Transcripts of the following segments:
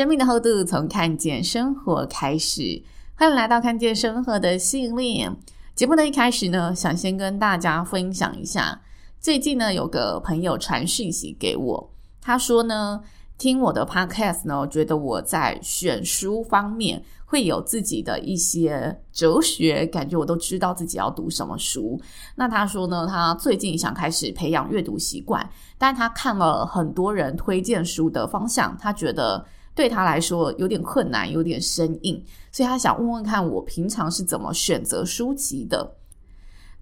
生命的厚度从看见生活开始，欢迎来到看见生活的系列。节目的一开始呢，想先跟大家分享一下，最近呢有个朋友传讯息给我，他说呢听我的 podcast 呢，觉得我在选书方面会有自己的一些哲学，感觉我都知道自己要读什么书。那他说呢，他最近想开始培养阅读习惯，但他看了很多人推荐书的方向，他觉得。对他来说有点困难，有点生硬，所以他想问问看我平常是怎么选择书籍的。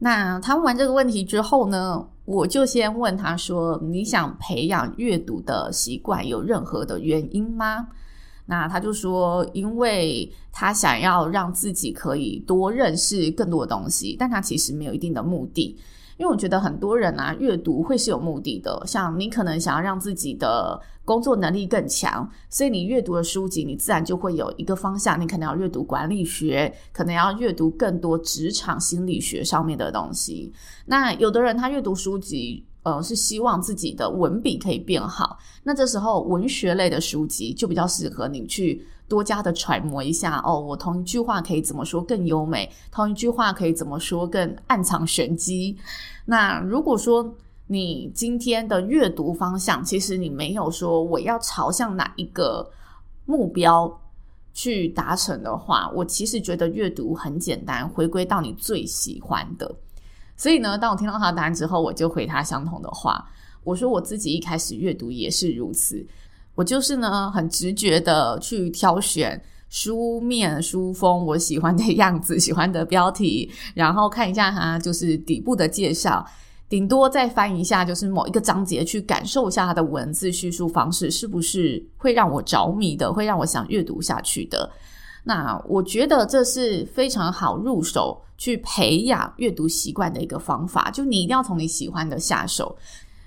那他问完这个问题之后呢，我就先问他说：“你想培养阅读的习惯，有任何的原因吗？”那他就说：“因为他想要让自己可以多认识更多的东西，但他其实没有一定的目的。”因为我觉得很多人啊，阅读会是有目的的。像你可能想要让自己的工作能力更强，所以你阅读的书籍，你自然就会有一个方向。你可能要阅读管理学，可能要阅读更多职场心理学上面的东西。那有的人他阅读书籍，呃，是希望自己的文笔可以变好。那这时候文学类的书籍就比较适合你去。多加的揣摩一下哦，我同一句话可以怎么说更优美？同一句话可以怎么说更暗藏玄机？那如果说你今天的阅读方向，其实你没有说我要朝向哪一个目标去达成的话，我其实觉得阅读很简单，回归到你最喜欢的。所以呢，当我听到他的答案之后，我就回他相同的话，我说我自己一开始阅读也是如此。我就是呢，很直觉的去挑选书面、书封，我喜欢的样子、喜欢的标题，然后看一下它就是底部的介绍，顶多再翻一下，就是某一个章节，去感受一下它的文字叙述方式是不是会让我着迷的，会让我想阅读下去的。那我觉得这是非常好入手去培养阅读习惯的一个方法，就你一定要从你喜欢的下手。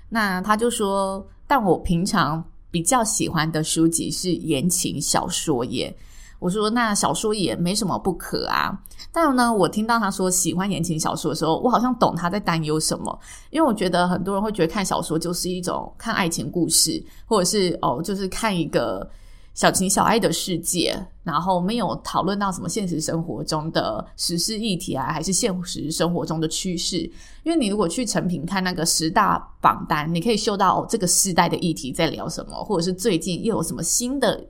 那他就说，但我平常。比较喜欢的书籍是言情小说耶，我说那小说也没什么不可啊。但呢，我听到他说喜欢言情小说的时候，我好像懂他在担忧什么。因为我觉得很多人会觉得看小说就是一种看爱情故事，或者是哦，就是看一个。小情小爱的世界，然后没有讨论到什么现实生活中的时事议题啊，还是现实生活中的趋势。因为你如果去成品看那个十大榜单，你可以嗅到，这个时代的议题在聊什么，或者是最近又有什么新的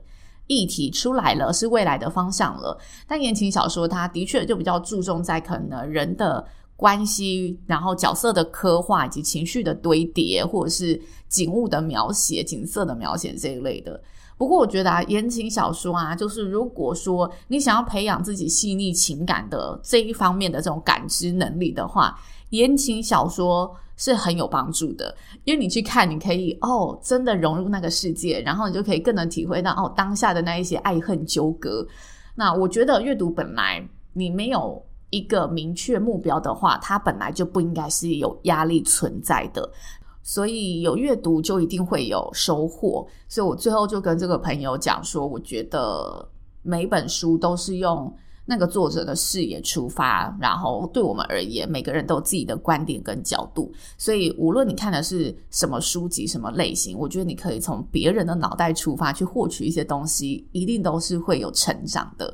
议题出来了，是未来的方向了。但言情小说它的确就比较注重在可能人的关系，然后角色的刻画以及情绪的堆叠，或者是景物的描写、景色的描写这一类的。不过我觉得啊，言情小说啊，就是如果说你想要培养自己细腻情感的这一方面的这种感知能力的话，言情小说是很有帮助的。因为你去看，你可以哦，真的融入那个世界，然后你就可以更能体会到哦当下的那一些爱恨纠葛。那我觉得阅读本来你没有一个明确目标的话，它本来就不应该是有压力存在的。所以有阅读就一定会有收获，所以我最后就跟这个朋友讲说，我觉得每本书都是用那个作者的视野出发，然后对我们而言，每个人都有自己的观点跟角度，所以无论你看的是什么书籍、什么类型，我觉得你可以从别人的脑袋出发去获取一些东西，一定都是会有成长的。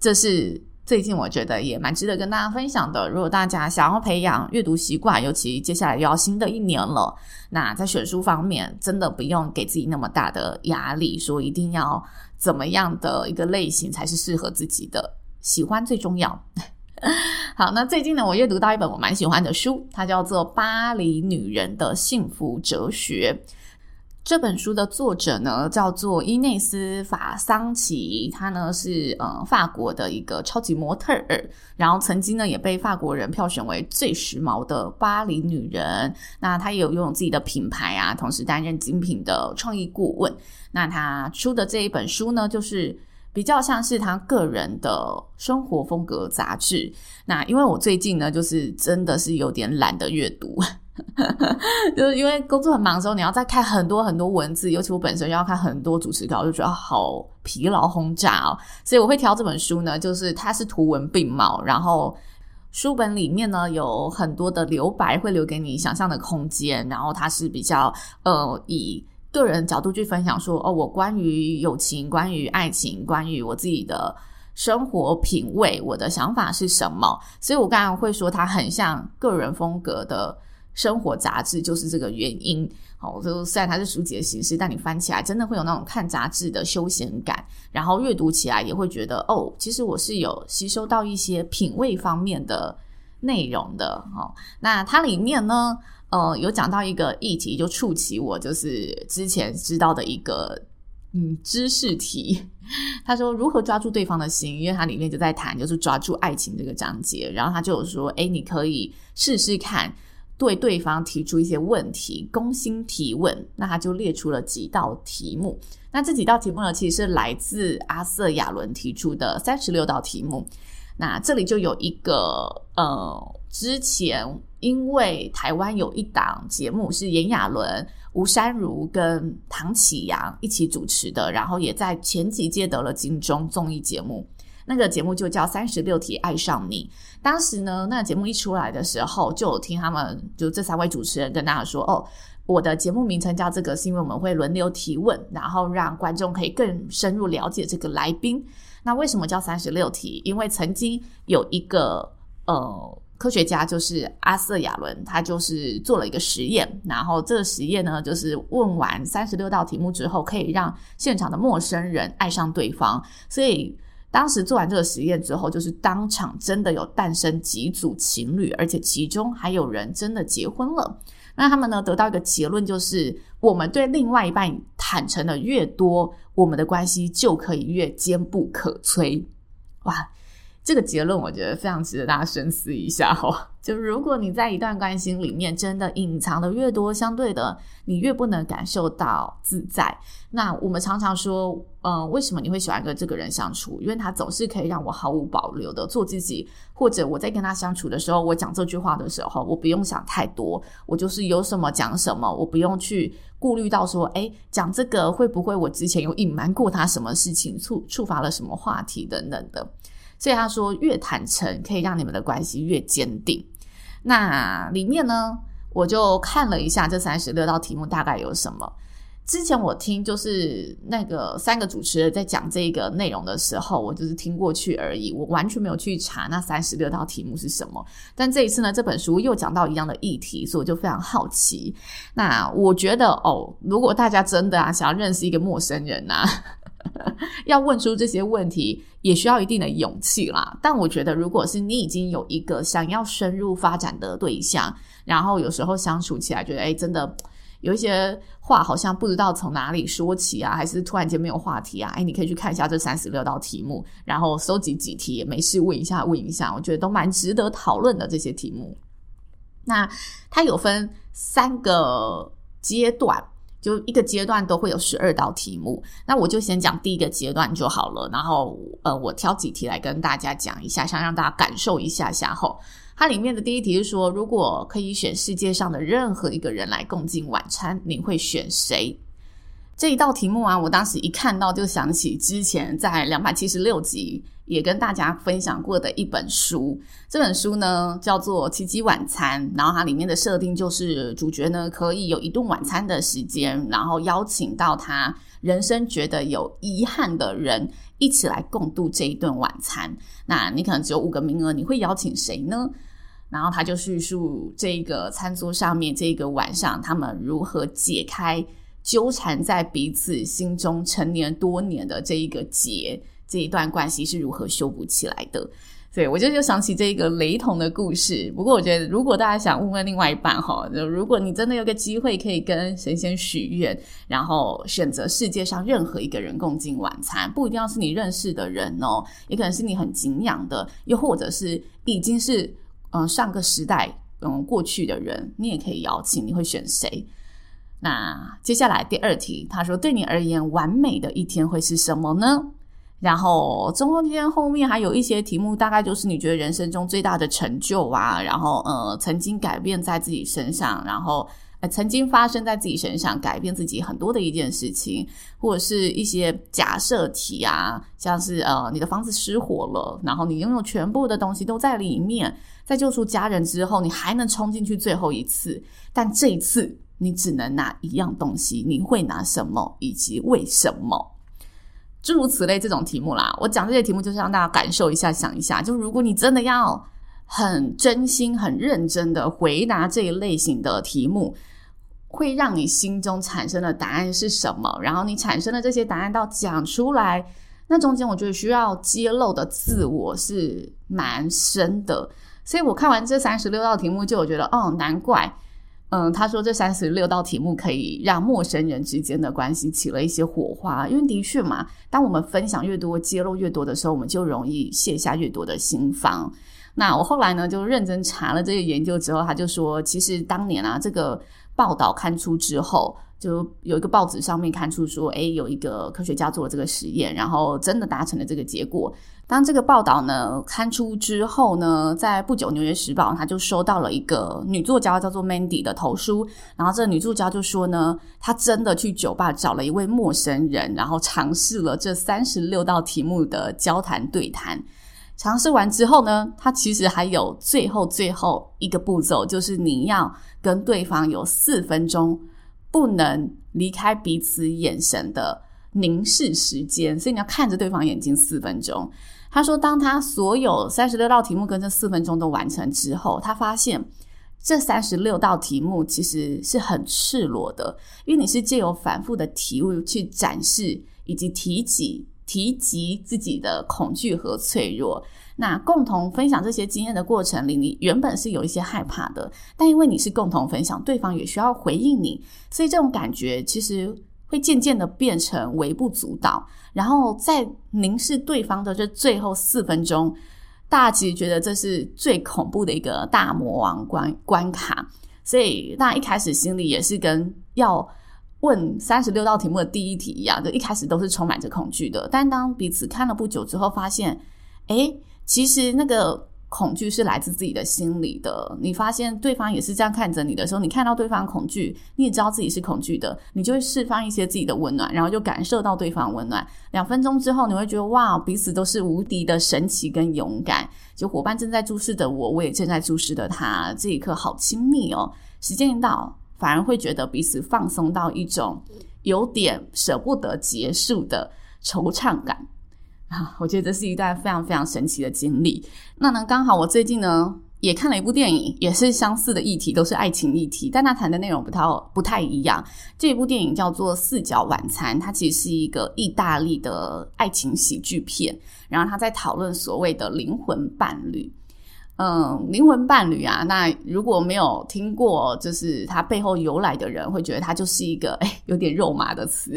这是。最近我觉得也蛮值得跟大家分享的。如果大家想要培养阅读习惯，尤其接下来又要新的一年了，那在选书方面，真的不用给自己那么大的压力，说一定要怎么样的一个类型才是适合自己的，喜欢最重要。好，那最近呢，我阅读到一本我蛮喜欢的书，它叫做《巴黎女人的幸福哲学》。这本书的作者呢，叫做伊内斯·法桑奇，他呢是呃法国的一个超级模特儿，然后曾经呢也被法国人票选为最时髦的巴黎女人。那她也有拥有自己的品牌啊，同时担任精品的创意顾问。那她出的这一本书呢，就是比较像是他个人的生活风格杂志。那因为我最近呢，就是真的是有点懒得阅读。就是因为工作很忙的时候，你要再看很多很多文字，尤其我本身要看很多主持稿，就觉得好疲劳轰炸哦。所以我会挑这本书呢，就是它是图文并茂，然后书本里面呢有很多的留白，会留给你想象的空间。然后它是比较呃以个人角度去分享说，哦，我关于友情、关于爱情、关于我自己的生活品味，我的想法是什么。所以我刚才会说它很像个人风格的。生活杂志就是这个原因，好，就虽然它是书籍的形式，但你翻起来真的会有那种看杂志的休闲感，然后阅读起来也会觉得哦，其实我是有吸收到一些品味方面的内容的，哦，那它里面呢，呃，有讲到一个议题，就触及我就是之前知道的一个嗯知识题，他说如何抓住对方的心，因为它里面就在谈就是抓住爱情这个章节，然后他就说，诶，你可以试试看。对对方提出一些问题，攻心提问，那他就列出了几道题目。那这几道题目呢，其实是来自阿瑟亚伦提出的三十六道题目。那这里就有一个，呃，之前因为台湾有一档节目是炎亚纶、吴珊如跟唐启阳一起主持的，然后也在前几届得了金钟综艺节目。那个节目就叫《三十六题爱上你》。当时呢，那个节目一出来的时候，就有听他们就这三位主持人跟大家说：“哦，我的节目名称叫这个，是因为我们会轮流提问，然后让观众可以更深入了解这个来宾。那为什么叫三十六题？因为曾经有一个呃科学家，就是阿瑟亚伦，他就是做了一个实验，然后这个实验呢，就是问完三十六道题目之后，可以让现场的陌生人爱上对方，所以。”当时做完这个实验之后，就是当场真的有诞生几组情侣，而且其中还有人真的结婚了。那他们呢，得到一个结论，就是我们对另外一半坦诚的越多，我们的关系就可以越坚不可摧。哇！这个结论我觉得非常值得大家深思一下 哦。就如果你在一段关系里面真的隐藏的越多，相对的你越不能感受到自在。那我们常常说，嗯、为什么你会喜欢跟这个人相处？因为他总是可以让我毫无保留的做自己，或者我在跟他相处的时候，我讲这句话的时候，我不用想太多，我就是有什么讲什么，我不用去顾虑到说，诶，讲这个会不会我之前有隐瞒过他什么事情，触触发了什么话题等等的。所以他说，越坦诚可以让你们的关系越坚定。那里面呢，我就看了一下这三十六道题目大概有什么。之前我听就是那个三个主持人在讲这个内容的时候，我就是听过去而已，我完全没有去查那三十六道题目是什么。但这一次呢，这本书又讲到一样的议题，所以我就非常好奇。那我觉得哦，如果大家真的啊想要认识一个陌生人啊。要问出这些问题，也需要一定的勇气啦。但我觉得，如果是你已经有一个想要深入发展的对象，然后有时候相处起来觉得，诶，真的有一些话好像不知道从哪里说起啊，还是突然间没有话题啊，诶，你可以去看一下这三十六道题目，然后收集几题没事问一下问一下，我觉得都蛮值得讨论的这些题目。那它有分三个阶段。就一个阶段都会有十二道题目，那我就先讲第一个阶段就好了。然后，呃，我挑几题来跟大家讲一下，想让大家感受一下下后。它里面的第一题是说，如果可以选世界上的任何一个人来共进晚餐，你会选谁？这一道题目啊，我当时一看到就想起之前在两百七十六集也跟大家分享过的一本书。这本书呢叫做《奇迹晚餐》，然后它里面的设定就是主角呢可以有一顿晚餐的时间，然后邀请到他人生觉得有遗憾的人一起来共度这一顿晚餐。那你可能只有五个名额，你会邀请谁呢？然后他就叙述这个餐桌上面这个晚上他们如何解开。纠缠在彼此心中成年多年的这一个结，这一段关系是如何修补起来的？所以我就又想起这一个雷同的故事。不过我觉得，如果大家想问问另外一半哈，如果你真的有个机会可以跟神仙许愿，然后选择世界上任何一个人共进晚餐，不一定要是你认识的人哦，也可能是你很敬仰的，又或者是已经是嗯、上个时代嗯过去的人，你也可以邀请。你会选谁？那接下来第二题，他说：“对你而言，完美的一天会是什么呢？”然后中间后面还有一些题目，大概就是你觉得人生中最大的成就啊，然后呃曾经改变在自己身上，然后呃曾经发生在自己身上改变自己很多的一件事情，或者是一些假设题啊，像是呃你的房子失火了，然后你拥有全部的东西都在里面，在救出家人之后，你还能冲进去最后一次，但这一次你只能拿一样东西，你会拿什么，以及为什么？诸如此类这种题目啦，我讲这些题目就是让大家感受一下，想一下，就如果你真的要很真心、很认真的回答这一类型的题目，会让你心中产生的答案是什么？然后你产生的这些答案到讲出来，那中间我觉得需要揭露的自我是蛮深的。所以我看完这三十六道题目，就我觉得，哦，难怪。嗯，他说这三十六道题目可以让陌生人之间的关系起了一些火花，因为的确嘛，当我们分享越多、揭露越多的时候，我们就容易卸下越多的心防。那我后来呢，就认真查了这个研究之后，他就说，其实当年啊，这个报道刊出之后。就有一个报纸上面看出说，诶，有一个科学家做了这个实验，然后真的达成了这个结果。当这个报道呢刊出之后呢，在不久，《纽约时报》他就收到了一个女作家叫做 Mandy 的投书，然后这女作家就说呢，她真的去酒吧找了一位陌生人，然后尝试了这三十六道题目的交谈对谈。尝试完之后呢，她其实还有最后最后一个步骤，就是你要跟对方有四分钟。不能离开彼此眼神的凝视时间，所以你要看着对方眼睛四分钟。他说，当他所有三十六道题目跟这四分钟都完成之后，他发现这三十六道题目其实是很赤裸的，因为你是借由反复的题目去展示以及提及提及自己的恐惧和脆弱。那共同分享这些经验的过程里，你原本是有一些害怕的，但因为你是共同分享，对方也需要回应你，所以这种感觉其实会渐渐的变成微不足道。然后在凝视对方的这最后四分钟，大家其实觉得这是最恐怖的一个大魔王关关卡，所以大家一开始心里也是跟要问三十六道题目的第一题一样，就一开始都是充满着恐惧的。但当彼此看了不久之后，发现，诶。其实那个恐惧是来自自己的心里的。你发现对方也是这样看着你的时候，你看到对方恐惧，你也知道自己是恐惧的，你就会释放一些自己的温暖，然后就感受到对方温暖。两分钟之后，你会觉得哇，彼此都是无敌的神奇跟勇敢。就伙伴正在注视的我，我也正在注视的他，这一刻好亲密哦。时间一到，反而会觉得彼此放松到一种有点舍不得结束的惆怅感。啊，我觉得这是一段非常非常神奇的经历。那呢，刚好我最近呢也看了一部电影，也是相似的议题，都是爱情议题，但它谈的内容不太不太一样。这部电影叫做《四角晚餐》，它其实是一个意大利的爱情喜剧片，然后他在讨论所谓的灵魂伴侣。嗯，灵魂伴侣啊，那如果没有听过，就是它背后由来的人，会觉得它就是一个诶有点肉麻的词，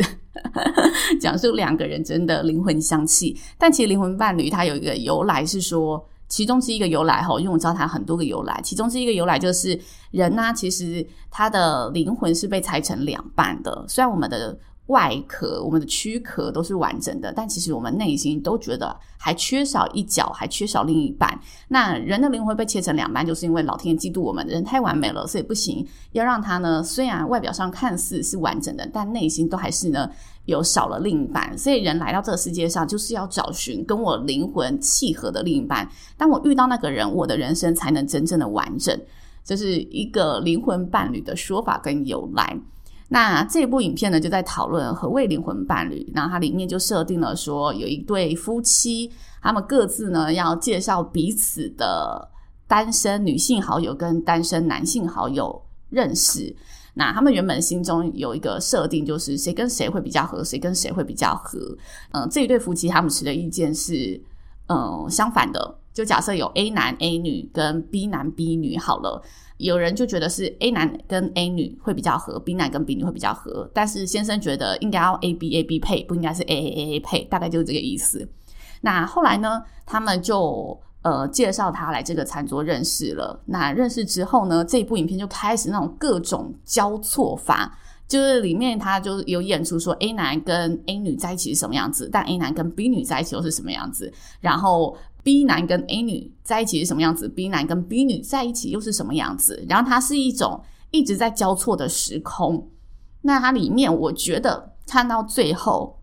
讲述两个人真的灵魂相契。但其实灵魂伴侣它有一个由来是说，其中之一个由来哈，因为我知道它很多个由来，其中之一个由来就是人呢、其实他的灵魂是被拆成两半的，虽然我们的。外壳，我们的躯壳都是完整的，但其实我们内心都觉得还缺少一角，还缺少另一半。那人的灵魂被切成两半，就是因为老天嫉妒我们，人太完美了，所以不行，要让他呢，虽然外表上看似是完整的，但内心都还是呢有少了另一半。所以人来到这个世界上，就是要找寻跟我灵魂契合的另一半。当我遇到那个人，我的人生才能真正的完整。这是一个灵魂伴侣的说法跟由来。那这部影片呢，就在讨论何谓灵魂伴侣。然后它里面就设定了说，有一对夫妻，他们各自呢要介绍彼此的单身女性好友跟单身男性好友认识。那他们原本心中有一个设定，就是谁跟谁会比较合，谁跟谁会比较合。嗯，这一对夫妻他们持的意见是，嗯，相反的，就假设有 A 男 A 女跟 B 男 B 女好了，有人就觉得是 A 男跟 A 女会比较合，B 男跟 B 女会比较合，但是先生觉得应该要 A B A B 配，不应该是 A A A A 配，大概就是这个意思。那后来呢，他们就呃介绍他来这个餐桌认识了。那认识之后呢，这部影片就开始那种各种交错法。就是里面他就有演出说 A 男跟 A 女在一起是什么样子，但 A 男跟 B 女在一起又是什么样子，然后 B 男跟 A 女在一起是什么样子，B 男跟 B 女在一起又是什么样子，然后它是一种一直在交错的时空。那它里面我觉得看到最后，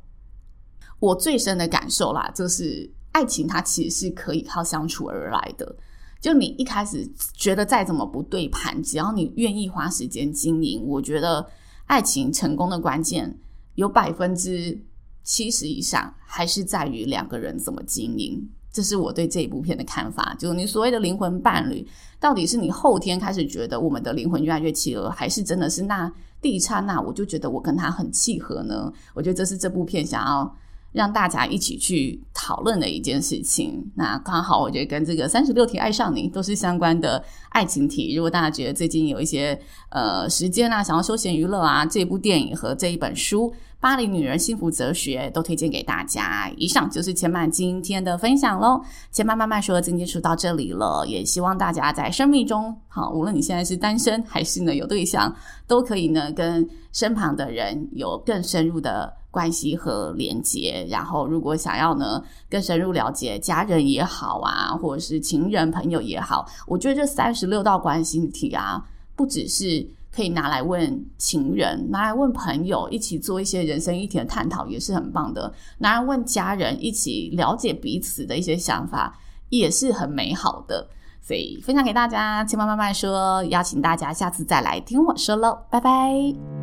我最深的感受啦，就是爱情它其实是可以靠相处而来的。就你一开始觉得再怎么不对盘，只要你愿意花时间经营，我觉得。爱情成功的关键有百分之七十以上，还是在于两个人怎么经营。这是我对这一部片的看法。就是你所谓的灵魂伴侣，到底是你后天开始觉得我们的灵魂越来越契合，还是真的是那第一刹那我就觉得我跟他很契合呢？我觉得这是这部片想要。让大家一起去讨论的一件事情，那刚好我觉得跟这个三十六题爱上你都是相关的爱情题。如果大家觉得最近有一些呃时间啊，想要休闲娱乐啊，这部电影和这一本书《巴黎女人幸福哲学》都推荐给大家。以上就是千嫚今天的分享喽。千嫚慢慢说，今天说到这里了，也希望大家在生命中，好，无论你现在是单身还是呢有对象，都可以呢跟身旁的人有更深入的。关系和连接，然后如果想要呢更深入了解家人也好啊，或者是情人朋友也好，我觉得这三十六道关系题啊，不只是可以拿来问情人，拿来问朋友，一起做一些人生议题的探讨也是很棒的。拿来问家人，一起了解彼此的一些想法，也是很美好的。所以分享给大家，千嫚慢慢说，邀请大家下次再来听我说喽，拜拜。